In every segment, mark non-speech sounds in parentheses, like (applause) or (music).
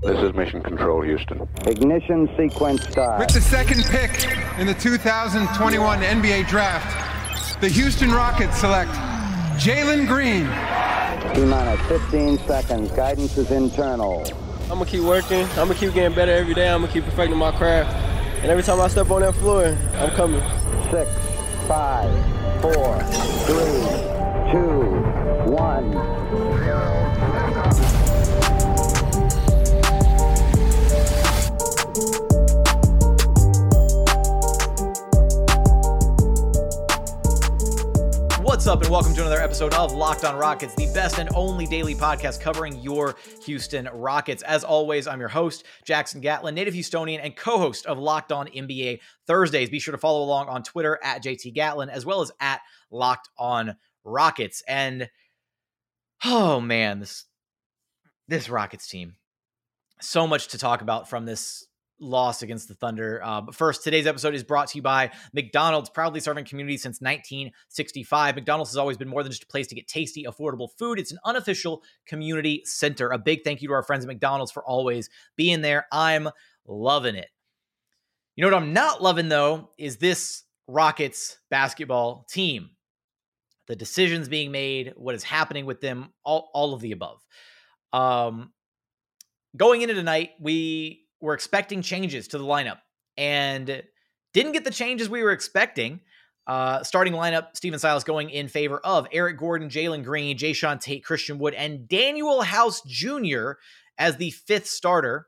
This is Mission Control, Houston. Ignition sequence start. With the second pick in the 2021 NBA Draft, the Houston Rockets select Jalen Green. T minus 15 seconds. Guidance is internal. I'm gonna keep working. I'm gonna keep getting better every day. I'm gonna keep perfecting my craft. And every time I step on that floor, I'm coming. Six, five, four, three, two, one. Up, and welcome to another episode of Locked On Rockets, the best and only daily podcast covering your Houston Rockets. As always, I'm your host, Jackson Gatlin, native Houstonian and co host of Locked On NBA Thursdays. Be sure to follow along on Twitter at JT Gatlin, as well as at Locked On Rockets. And oh man, this, this Rockets team. So much to talk about from this loss against the Thunder. Uh, but first, today's episode is brought to you by McDonald's, proudly serving communities since 1965. McDonald's has always been more than just a place to get tasty, affordable food. It's an unofficial community center. A big thank you to our friends at McDonald's for always being there. I'm loving it. You know what I'm not loving though is this Rockets basketball team. The decisions being made, what is happening with them, all, all of the above. Um, going into tonight, we were expecting changes to the lineup and didn't get the changes we were expecting. Uh, starting lineup, Stephen Silas going in favor of Eric Gordon, Jalen Green, Jae'Sean Tate, Christian Wood, and Danuel House Jr. as the fifth starter.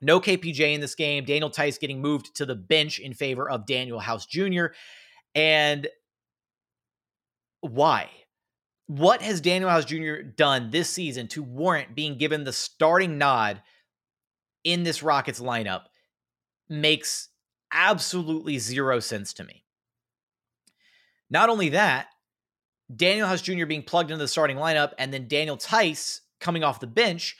No KPJ in this game. Daniel Theis getting moved to the bench in favor of Danuel House Jr. And why? What has Danuel House Jr. done this season to warrant being given the starting nod in this Rockets lineup makes absolutely zero sense to me. Not only that, Danuel House Jr. being plugged into the starting lineup and then Daniel Theis coming off the bench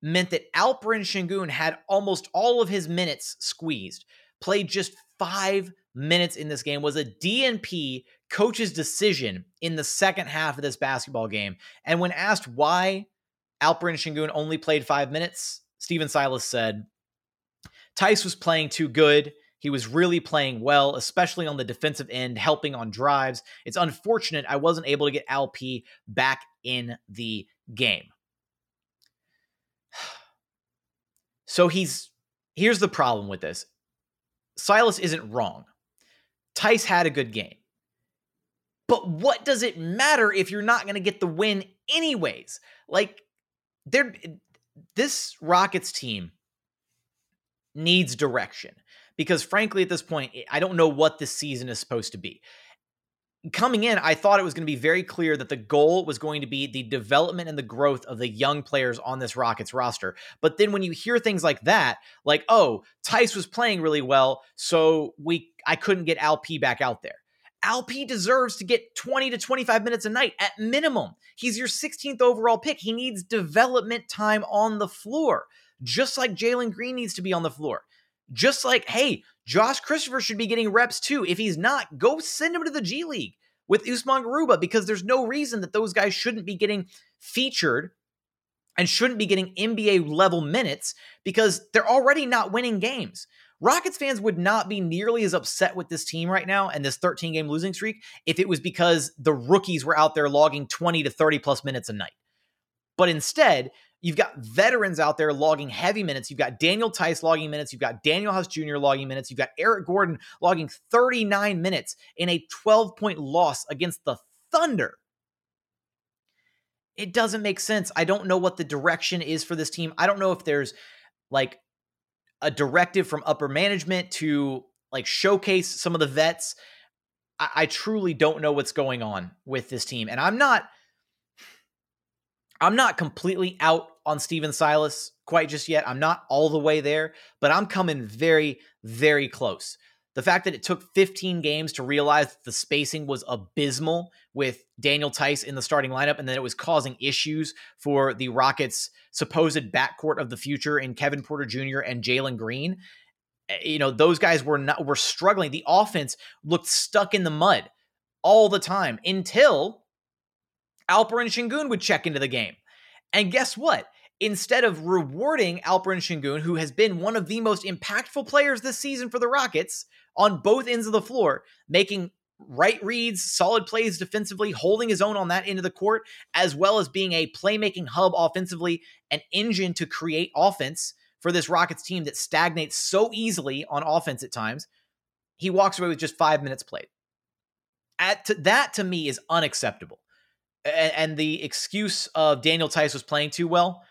meant that Alperen Sengun had almost all of his minutes squeezed, played just five minutes in this game, was a DNP coach's decision in the second half of this basketball game. And when asked why Alperen Sengun only played five minutes, Stephen Silas said, Theis was playing too good. He was really playing well, especially on the defensive end, helping on drives. It's unfortunate I wasn't able to get Alp back in the game. (sighs) So he's here's the problem with this. Silas isn't wrong. Theis had a good game. But what does it matter if you're not going to get the win anyways? Like there this Rockets team needs direction because, frankly, at this point, I don't know what this season is supposed to be. Coming in, I thought it was going to be very clear that the goal was going to be the development and the growth of the young players on this Rockets roster. But then when you hear things like that, like, oh, Theis was playing really well, so we I couldn't get Alp back out there. Alp deserves to get 20 to 25 minutes a night at minimum. He's your 16th overall pick. He needs development time on the floor, just like Jalen Green needs to be on the floor. Just like, hey, Josh Christopher should be getting reps too. If he's not, go send him to the G League with Usman Garuba because there's no reason that those guys shouldn't be getting featured and shouldn't be getting NBA level minutes because they're already not winning games. Rockets fans would not be nearly as upset with this team right now and this 13 game losing streak if it was because the rookies were out there logging 20 to 30 plus minutes a night. But instead, you've got veterans out there logging heavy minutes. You've got Daniel Theis logging minutes. You've got Danuel House Jr. logging minutes. You've got Eric Gordon logging 39 minutes in a 12 point loss against the Thunder. It doesn't make sense. I don't know what the direction is for this team. I don't know if there's like a directive from upper management to like showcase some of the vets. I, I truly don't know what's going on with this team. And I'm not I'm not completely out on Stephen Silas quite just yet. I'm not all the way there, but I'm coming very, very close. The fact that it took 15 games to realize that the spacing was abysmal with Daniel Theis in the starting lineup, and then it was causing issues for the Rockets' supposed backcourt of the future in Kevin Porter Jr. and Jalen Green. Eh, you know, those guys were not were struggling. The offense looked stuck in the mud all the time until Alperen Sengun would check into the game. And guess what? instead of rewarding Alperen Sengun, who has been one of the most impactful players this season for the Rockets on both ends of the floor, making right reads, solid plays defensively, holding his own on that end of the court, as well as being a playmaking hub offensively, an engine to create offense for this Rockets team that stagnates so easily on offense at times. He walks away with just five minutes played. At to, that to me is unacceptable. And, and the excuse of Daniel Theis was playing too well,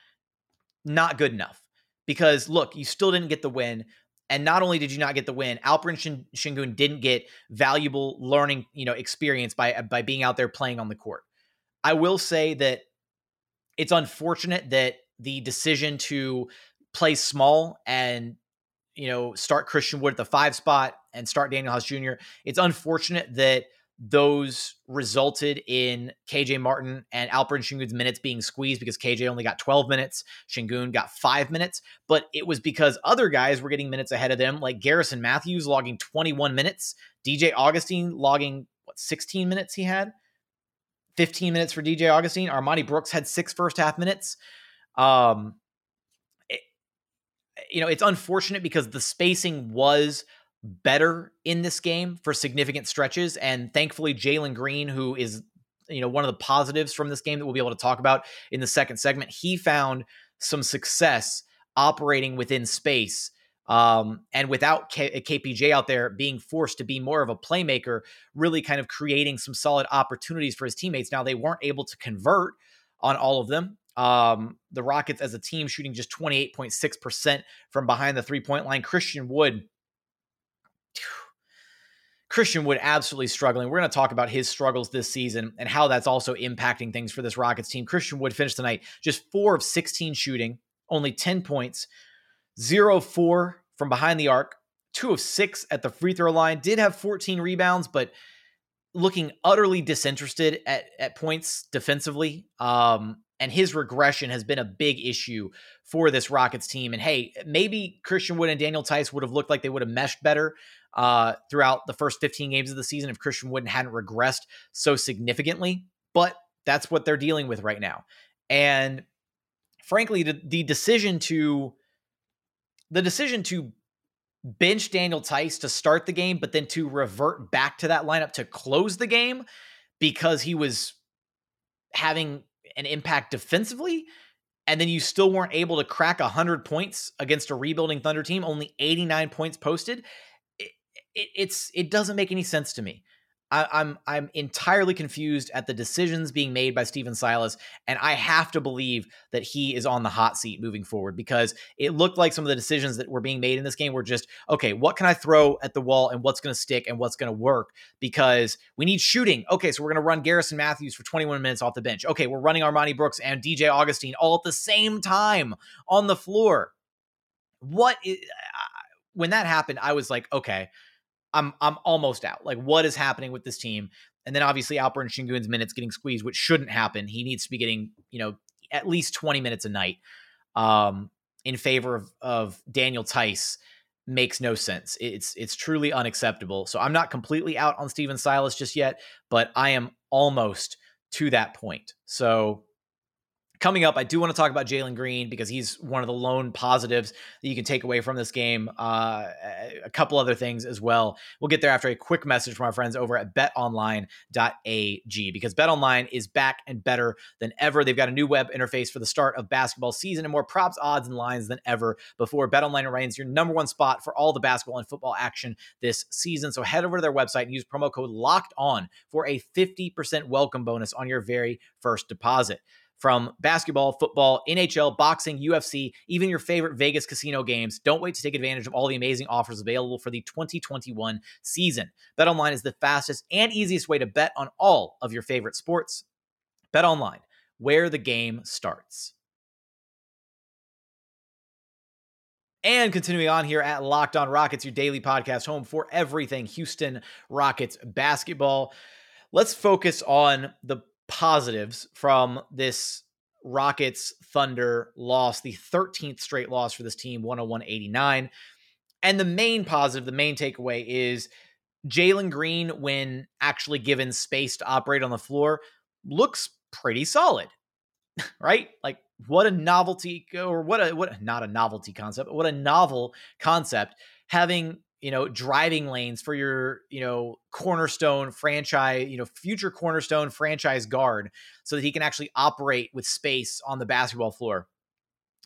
not good enough. Because look, you still didn't get the win. And not only did you not get the win, Alperen Sengun didn't get valuable learning, you know, experience by by being out there playing on the court. I will say that it's unfortunate that the decision to play small and you know start Christian Wood at the five spot and start Danuel House Jr. It's unfortunate that those resulted in KJ Martin and Alperen Sengun's minutes being squeezed because KJ only got 12 minutes, Sengun got five minutes, but it was because other guys were getting minutes ahead of them, like Garrison Matthews logging 21 minutes, DJ Augustin logging what 16 minutes he had, 15 minutes for DJ Augustin. Armoni Brooks had six first half minutes. Um, it, you know, it's unfortunate because the spacing was better in this game for significant stretches. And thankfully, Jalen Green, who is you know one of the positives from this game that we'll be able to talk about in the second segment, he found some success operating within space. Um, and without K- KPJ out there being forced to be more of a playmaker, really kind of creating some solid opportunities for his teammates. Now, they weren't able to convert on all of them. Um, the Rockets as a team shooting just 28.6% from behind the three point line. Christian Wood, Christian Wood absolutely struggling. We're going to talk about his struggles this season and how that's also impacting things for this Rockets team. Christian Wood finished tonight just four of 16 shooting, only 10 points, zero four from behind the arc, two of six at the free throw line, did have 14 rebounds, but looking utterly disinterested at, at points defensively. Um, and his regression has been a big issue for this Rockets team. And hey, maybe Christian Wood and Daniel Theis would have looked like they would have meshed better uh, throughout the first 15 games of the season if Christian Wood hadn't regressed so significantly. But that's what they're dealing with right now. And frankly, the, the decision to the decision to bench Daniel Theis to start the game, but then to revert back to that lineup to close the game because he was having an impact defensively. And then you still weren't able to crack 100 points against a rebuilding Thunder team, only 89 points posted it, it's it doesn't make any sense to me. I, I'm I'm entirely confused at the decisions being made by Stephen Silas, and I have to believe that he is on the hot seat moving forward because it looked like some of the decisions that were being made in this game were just okay. What can I throw at the wall, and what's going to stick, and what's going to work? Because we need shooting. Okay, so we're going to run Garrison Matthews for 21 minutes off the bench. Okay, we're running Armoni Brooks and DJ Augustin all at the same time on the floor. What is, when that happened? I was like, okay I'm I'm almost out. Like, what is happening with this team? And then obviously Alperen Sengun's minutes getting squeezed, which shouldn't happen. He needs to be getting, you know, at least 20 minutes a night um, in favor of, of Daniel Theis makes no sense. It's it's truly unacceptable. So I'm not completely out on Stephen Silas just yet, but I am almost to that point. So Coming up, I do want to talk about Jalen Green because he's one of the lone positives that you can take away from this game. Uh, a couple other things as well. We'll get there after a quick message from our friends over at betonline.ag because betonline is back and better than ever. They've got a new web interface for the start of basketball season and more props, odds, and lines than ever before. Betonline remains your number one spot for all the basketball and football action this season. So head over to their website and use promo code LOCKED ON for a 50% welcome bonus on your very first deposit from basketball, football, NHL, boxing, UFC, even your favorite Vegas casino games. Don't wait to take advantage of all the amazing offers available for the 2021 season. BetOnline is the fastest and easiest way to bet on all of your favorite sports. BetOnline, where the game starts. And continuing on here at Locked On Rockets, your daily podcast home for everything Houston Rockets basketball. Let's focus on the positives from this Rockets Thunder loss, the 13th straight loss for this team, 101 89. And the main positive, the main takeaway is Jalen Green, when actually given space to operate on the floor, looks pretty solid. (laughs) right? Like what a novelty or what a what not a novelty concept, but what a novel concept having you know driving lanes for your you know cornerstone franchise you know future cornerstone franchise guard so that he can actually operate with space on the basketball floor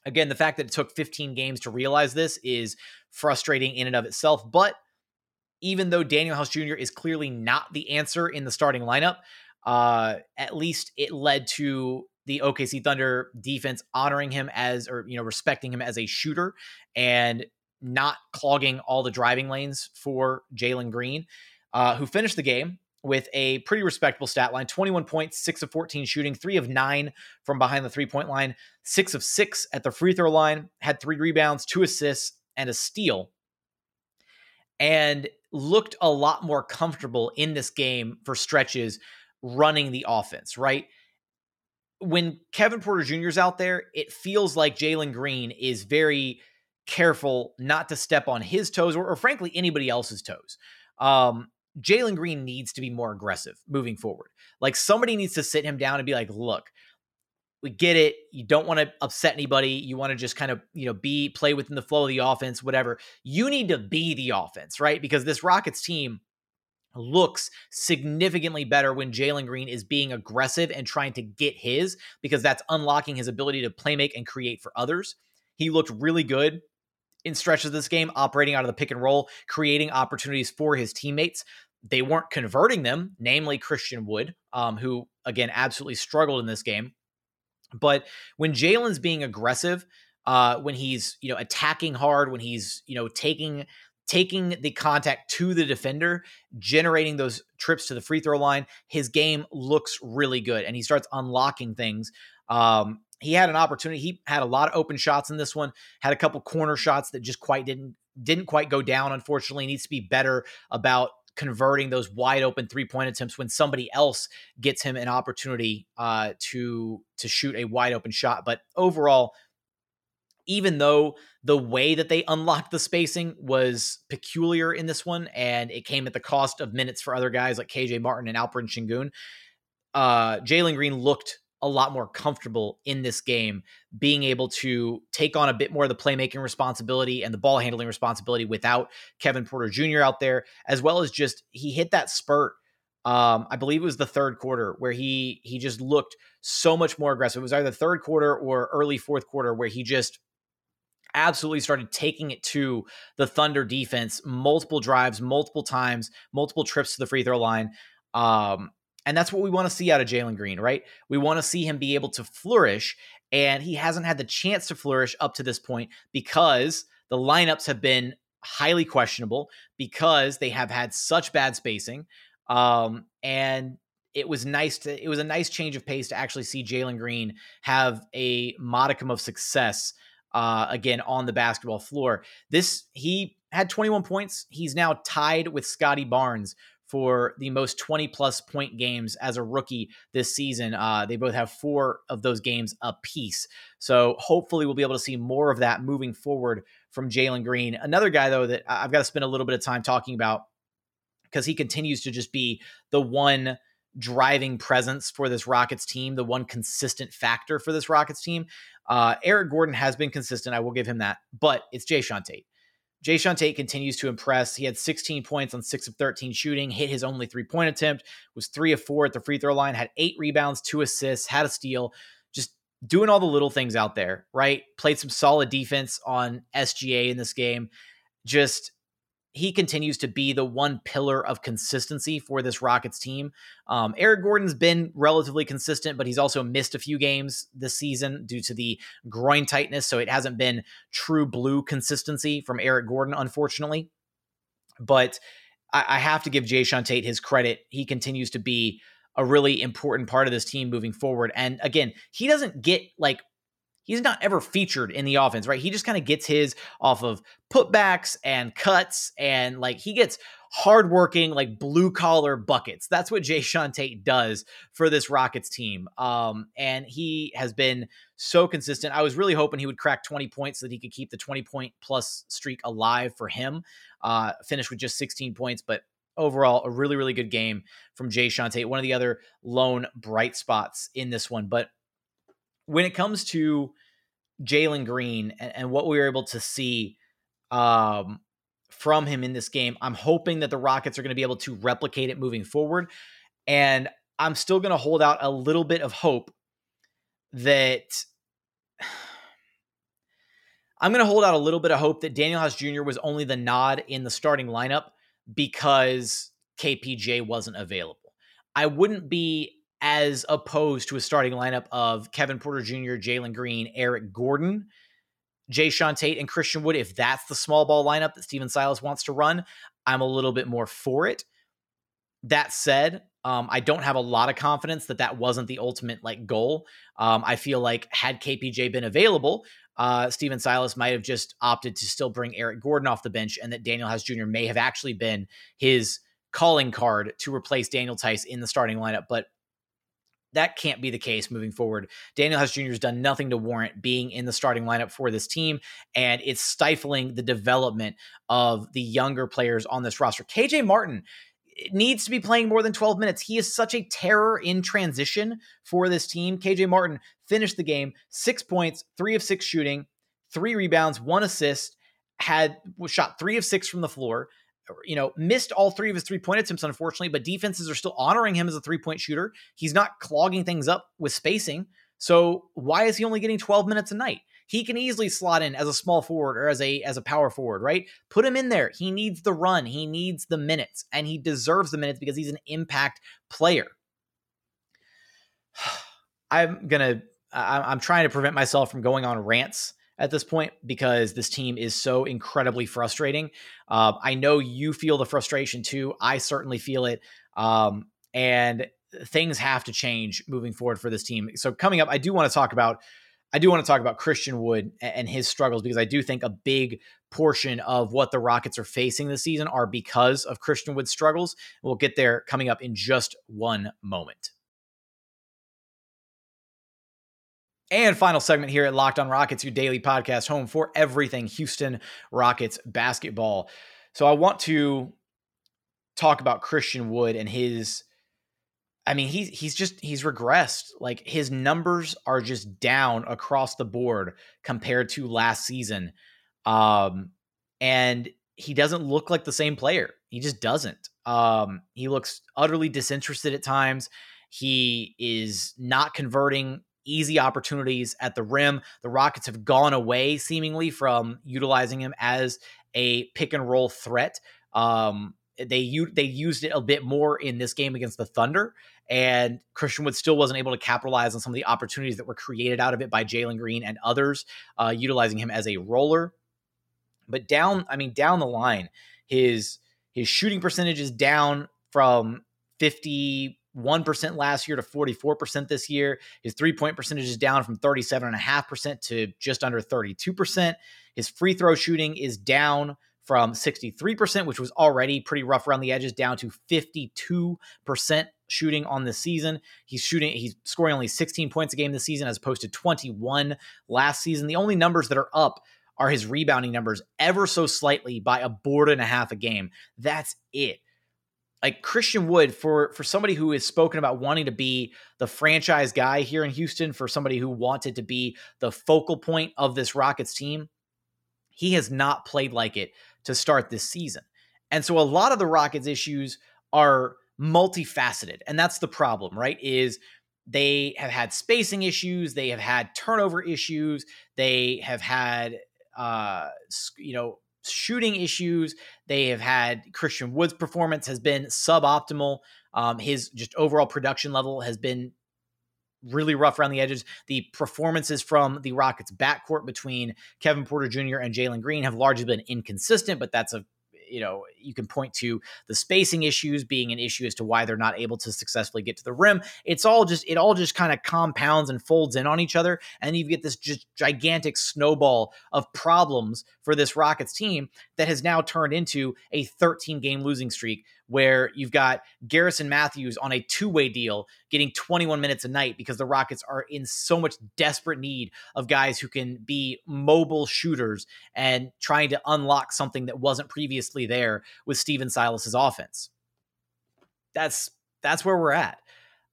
again the fact that it took 15 games to realize this is frustrating in and of itself but even though Danuel House Jr. is clearly not the answer in the starting lineup uh at least it led to the OKC Thunder defense honoring him as or you know respecting him as a shooter and not clogging all the driving lanes for Jalen Green, uh, who finished the game with a pretty respectable stat line 21 points, 6 of 14 shooting, 3 of 9 from behind the three point line, 6 of 6 at the free throw line, had 3 rebounds, 2 assists, and a steal. And looked a lot more comfortable in this game for stretches running the offense, right? When Kevin Porter Jr. is out there, it feels like Jalen Green is very careful not to step on his toes or, or frankly anybody else's toes. Um, Jalen Green needs to be more aggressive moving forward. Like somebody needs to sit him down and be like, look, we get it. You don't want to upset anybody. You want to just kind of, you know, be play within the flow of the offense, whatever. You need to be the offense, right? Because this Rockets team looks significantly better when Jalen Green is being aggressive and trying to get his, because that's unlocking his ability to play make and create for others. He looked really good in stretches of this game, operating out of the pick and roll, creating opportunities for his teammates. They weren't converting them, namely Christian Wood, um, who again absolutely struggled in this game. But when Jalen's being aggressive, uh, when he's you know attacking hard, when he's you know taking taking the contact to the defender, generating those trips to the free throw line, his game looks really good, and he starts unlocking things. Um, he had an opportunity. He had a lot of open shots in this one. Had a couple corner shots that just quite didn't didn't quite go down. Unfortunately, needs to be better about converting those wide open three point attempts when somebody else gets him an opportunity uh, to to shoot a wide open shot. But overall, even though the way that they unlocked the spacing was peculiar in this one, and it came at the cost of minutes for other guys like KJ Martin and Alperen Sengun, uh, Jalen Green looked a lot more comfortable in this game, being able to take on a bit more of the playmaking responsibility and the ball handling responsibility without Kevin Porter Jr. out there, as well as just he hit that spurt. Um, I believe it was the third quarter where he he just looked so much more aggressive. It was either the third quarter or early fourth quarter where he just absolutely started taking it to the Thunder defense, multiple drives, multiple times, multiple trips to the free throw line. Um, and that's what we want to see out of Jalen Green, right? We want to see him be able to flourish. And he hasn't had the chance to flourish up to this point because the lineups have been highly questionable, because they have had such bad spacing. Um, and it was nice to it was a nice change of pace to actually see Jalen Green have a modicum of success uh, again on the basketball floor. This he had 21 points. He's now tied with Scottie Barnes for the most 20 plus point games as a rookie this season. Uh, they both have four of those games apiece. So hopefully we'll be able to see more of that moving forward from Jalen Green. Another guy, though, that I've got to spend a little bit of time talking about because he continues to just be the one driving presence for this Rockets team, the one consistent factor for this Rockets team. Uh, Eric Gordon has been consistent. I will give him that, but it's Jae'Sean Tate. Jae'Sean Tate continues to impress. He had 16 points on 6 of 13 shooting, hit his only three point attempt, was 3 of 4 at the free throw line, had eight rebounds, two assists, had a steal, just doing all the little things out there, right? Played some solid defense on SGA in this game. Just he continues to be the one pillar of consistency for this Rockets team. Um, Eric Gordon's been relatively consistent, but he's also missed a few games this season due to the groin tightness. So it hasn't been true blue consistency from Eric Gordon, unfortunately. But I, I have to give Jae'Sean Tate his credit. He continues to be a really important part of this team moving forward. And again, he doesn't get like he's not ever featured in the offense, right? He just kind of gets his off of putbacks and cuts, and like he gets hardworking, like blue collar buckets. That's what (laughs) Jae'Sean Tate does for this Rockets team. Um, and he has been so consistent. I was really hoping he would crack 20 points so that he could keep the 20 point plus streak alive for him. Uh, finish with just 16 points, but overall, a really, really good game from Jae'Sean Tate. One of the other lone bright spots in this one. But when it comes to Jalen Green and, and, what we were able to see um, from him in this game, I'm hoping that the Rockets are going to be able to replicate it moving forward. And I'm still going to hold out a little bit of hope that (sighs) I'm going to hold out a little bit of hope that Danuel House Jr. was only the nod in the starting lineup because KPJ wasn't available. I wouldn't be as opposed to a starting lineup of Kevin Porter Jr., Jalen Green, Eric Gordon, Jae'Sean Tate, and Christian Wood. If that's the small ball lineup that Stephen Silas wants to run, I'm a little bit more for it. That said, um, I don't have a lot of confidence that that wasn't the ultimate like goal. Um, I feel like had KPJ been available, uh, Stephen Silas might have just opted to still bring Eric Gordon off the bench, and that Danuel House Jr. may have actually been his calling card to replace Daniel Theis in the starting lineup. But that can't be the case moving forward. Danuel House Jr. has done nothing to warrant being in the starting lineup for this team, and it's stifling the development of the younger players on this roster. KJ Martin eh, needs to be playing more than 12 minutes. He is such a terror in transition for this team. KJ Martin finished the game six points, three of six shooting, three rebounds, one assist, had shot three of six from the floor. You know, missed all three of his three point attempts, unfortunately, but defenses are still honoring him as a three point shooter. He's not clogging things up with spacing. So why is he only getting 12 minutes a night? He can easily slot in as a small forward or as a as a power forward, right? Put him in there. He needs the run. He needs the minutes, and he deserves the minutes because he's an impact player. (sighs) I'm gonna. I'm trying to prevent myself from going on rants at this point because this team is so incredibly frustrating. Uh, I know you feel the frustration too. I certainly feel it. Um, and things have to change moving forward for this team. So coming up, I do want to talk about I do want to talk about Christian Wood and his struggles because I do think a big portion of what the Rockets are facing this season are because of Christian Wood's struggles. We'll get there coming up in just one moment. And final segment here at Locked on Rockets, your daily podcast home for everything Houston Rockets basketball. So I want to talk about Christian Wood and his I mean, he's he's just he's regressed. Like his numbers are just down across the board compared to last season. Um, and he doesn't look like the same player. He just doesn't. Um, he looks utterly disinterested at times. He is not converting easy opportunities at the rim. The Rockets have gone away seemingly from utilizing him as a pick and roll threat. Um, they they used it a bit more in this game against the Thunder, and Christian Wood still wasn't able to capitalize on some of the opportunities that were created out of it by Jalen Green and others, uh, utilizing him as a roller. But down, I mean, down the line, his his shooting percentage is down from 51% last year to 44% this year. His three point percentage is down from 37.5% to just under 32%. His free throw shooting is down from 63%, which was already pretty rough around the edges, down to 52% shooting on the season. He's shooting, he's scoring only 16 points a game this season as opposed to 21 last season. The only numbers that are up are his rebounding numbers ever so slightly by a board and a half a game. That's it. Like Christian Wood, for for somebody who has spoken about wanting to be the franchise guy here in Houston, for somebody who wanted to be the focal point of this Rockets team, he has not played like it to start this season. And so a lot of the Rockets' issues are multifaceted. And that's the problem, right? Is they have had spacing issues, they have had turnover issues, they have had uh you know shooting issues. They have had Christian Wood's performance has been suboptimal. Um, his just overall production level has been really rough around the edges. The performances from the Rockets backcourt between Kevin Porter Jr. and Jalen Green have largely been inconsistent, but that's a you know, you can point to the spacing issues being an issue as to why they're not able to successfully get to the rim. It's all just, it all just kind of compounds and folds in on each other. And you get this just gigantic snowball of problems for this Rockets team that has now turned into a 13 game losing streak where you've got Garrison Matthews on a two way deal getting 21 minutes a night because the Rockets are in so much desperate need of guys who can be mobile shooters and trying to unlock something that wasn't previously there with Stephen Silas's offense. That's that's where we're at.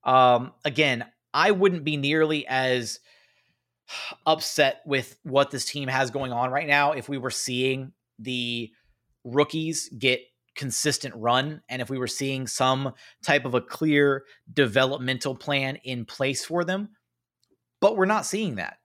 Um, again, I wouldn't be nearly as upset with what this team has going on right now if we were seeing the rookies get consistent run and if we were seeing some type of a clear developmental plan in place for them but we're not seeing that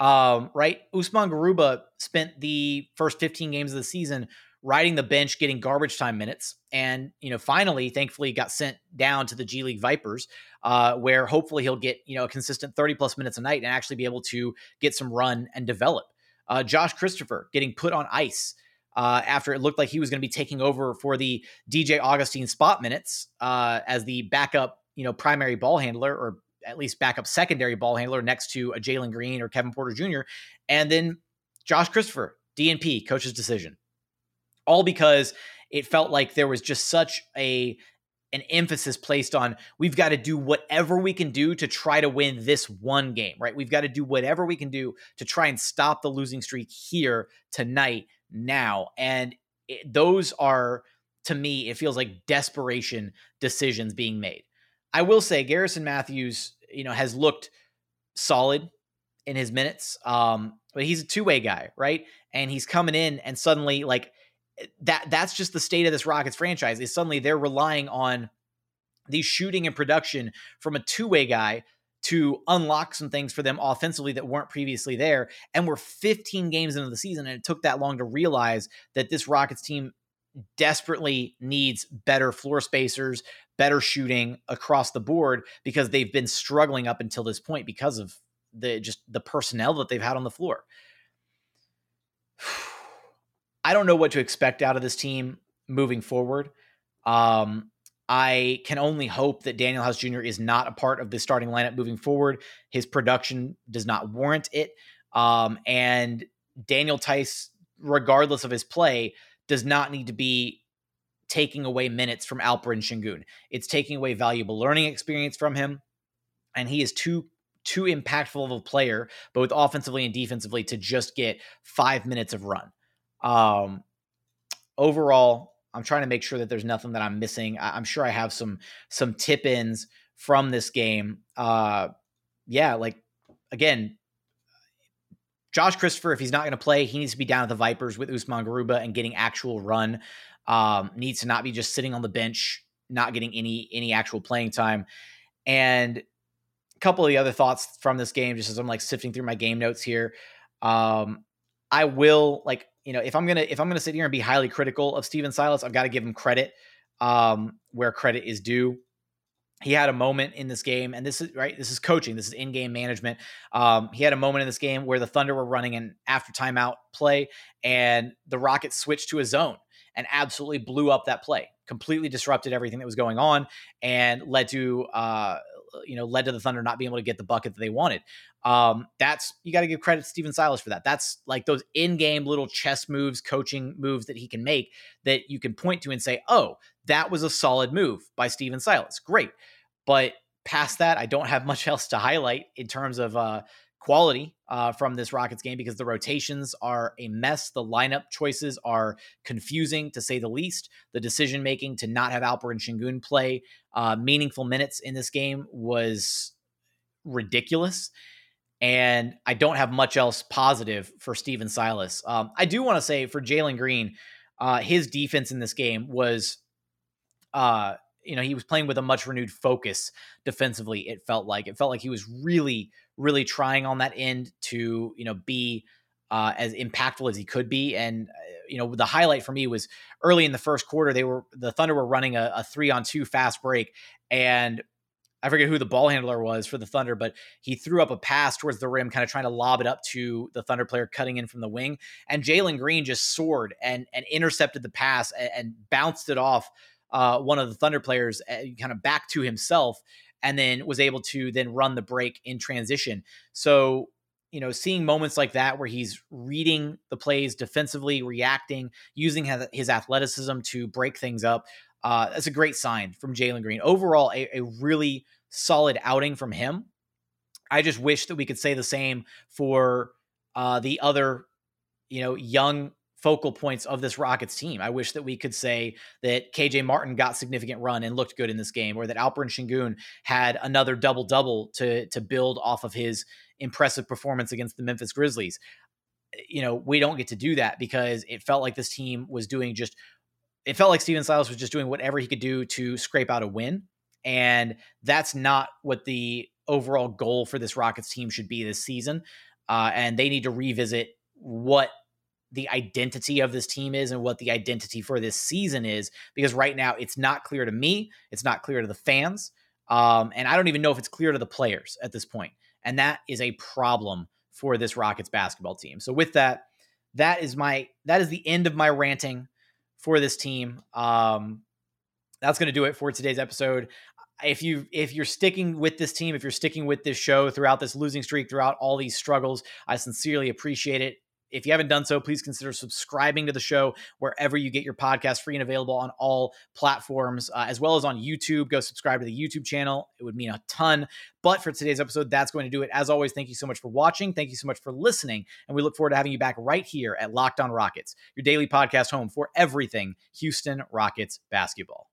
um, right usman garuba spent the first 15 games of the season riding the bench, getting garbage time minutes, and you know, finally, thankfully, got sent down to the G League Vipers, uh, where hopefully he'll get you know a consistent thirty plus minutes a night and actually be able to get some run and develop. Uh, Josh Christopher getting put on ice. Uh, after it looked like he was going to be taking over for the DJ Augustin spot minutes uh, as the backup, you know, primary ball handler or at least backup secondary ball handler next to a Jalen Green or Kevin Porter Jr. And then Josh Christopher, DNP, coach's decision all because it felt like there was just such a an emphasis placed on we've got to do whatever we can do to try to win this one game, right? We've got to do whatever we can do to try and stop the losing streak here tonight now. And it, those are to me it feels like desperation decisions being made. I will say Garrison Matthews, you know, has looked solid in his minutes. Um, but he's a two-way guy, right? And he's coming in and suddenly like that that's just the state of this Rockets franchise is suddenly they're relying on the shooting and production from a two-way guy to unlock some things for them offensively that weren't previously there. And we're 15 games into the season, and it took that long to realize that this Rockets team desperately needs better floor spacers, better shooting across the board because they've been struggling up until this point because of the just the personnel that they've had on the floor. (sighs) I don't know what to expect out of this team moving forward. Um, I can only hope that Danuel House Jr. is not a part of the starting lineup moving forward. His production does not warrant it. Um, and Daniel Theis, regardless of his play, does not need to be taking away minutes from Alperen Sengun. It's taking away valuable learning experience from him. And he is too too impactful of a player, both offensively and defensively, to just get five minutes of run. Um, overall, I'm trying to make sure that there's nothing that I'm missing. I, am sure I have some some tip ins from this game. Uh, yeah, like again, Josh Christopher, if he's not going to play, he needs to be down at the Vipers with Usman Garuba and getting actual run. Um, needs to not be just sitting on the bench, not getting any any actual playing time. And a couple of the other thoughts from this game, just as I'm like sifting through my game notes here. Um, I will like you know, if I'm gonna if I'm gonna sit here and be highly critical of Stephen Silas, I've got to give him credit um, where credit is due. He had a moment in this game, and this is right. This is coaching. This is in-game management. Um, he had a moment in this game where the Thunder were running an after timeout play, and the Rockets switched to a zone and absolutely blew up that play. Completely disrupted everything that was going on, and led to uh, you know led to the Thunder not being able to get the bucket that they wanted. Um, that's you got to give credit to Stephen Silas for that. That's like those in-game little chess moves, coaching moves that he can make that you can point to and say, "Oh, that was a solid move by Stephen Silas." Great, but past that, I don't have (laughs) much else to highlight in terms of uh, quality uh, from this Rockets game because the rotations are a mess. The lineup choices are confusing to say the least. The decision making to not have Alperen Sengun play uh, meaningful minutes in this game was ridiculous and I don't have much else positive for Stephen Silas. Um, I do want to say for Jalen Green, uh, his defense in this game was, uh, you know, he was playing with a much renewed focus defensively. It felt like it felt like he was really, really trying on that end to, you know, be uh, as impactful as he could be. And uh, you know, the highlight for me was early in the first quarter. They were the Thunder were running a, a three on two fast break, and I forget who the ball handler was for the Thunder, but he threw up a pass towards the rim, kind of trying to lob it up to the Thunder player cutting in from the wing. And Jalen Green just soared and and intercepted the pass and, and bounced it off uh, one of the Thunder players, uh, kind of back to himself, and then was able to then run the break in transition. So you know, seeing moments like that where he's reading the plays defensively, reacting, using his athleticism to break things up. Uh, that's a great sign from Jalen Green. Overall, a, a really solid outing from him. I just wish that we could say the same for uh, the other, you know, young focal points of this Rockets team. I wish that we could say that KJ Martin got significant run and looked good in this game, or that Alperen Sengun had another double double to to build off of his impressive performance against the Memphis Grizzlies. You know, we don't get to do that because it felt like this team was doing just it felt like Stephen Silas was just doing whatever he could do to scrape out a win. And that's not what the overall goal for this Rockets team should be this season. Uh, and they need to revisit what the identity of this team is and what the identity for this season is because right now it's not clear to me it's not clear to the fans um, and i don't even know if it's clear to the players at this point and that is a problem for this rockets basketball team. So with that that is my that is the end of my ranting for this team. Um, that's going to do it for today's episode. If you if you're sticking with this team if you're sticking with this show throughout this losing streak throughout all these struggles i sincerely appreciate it if you haven't done so, please consider subscribing to the show wherever you get your podcast, free and available on all platforms, uh, as well as on YouTube. Go subscribe to the YouTube channel. It would mean a ton. But for today's episode, that's going to do it. As always, thank you so much for watching. Thank you so much for listening. And we look forward to having you back right here at Locked On Rockets, your daily podcast home for everything Houston Rockets basketball.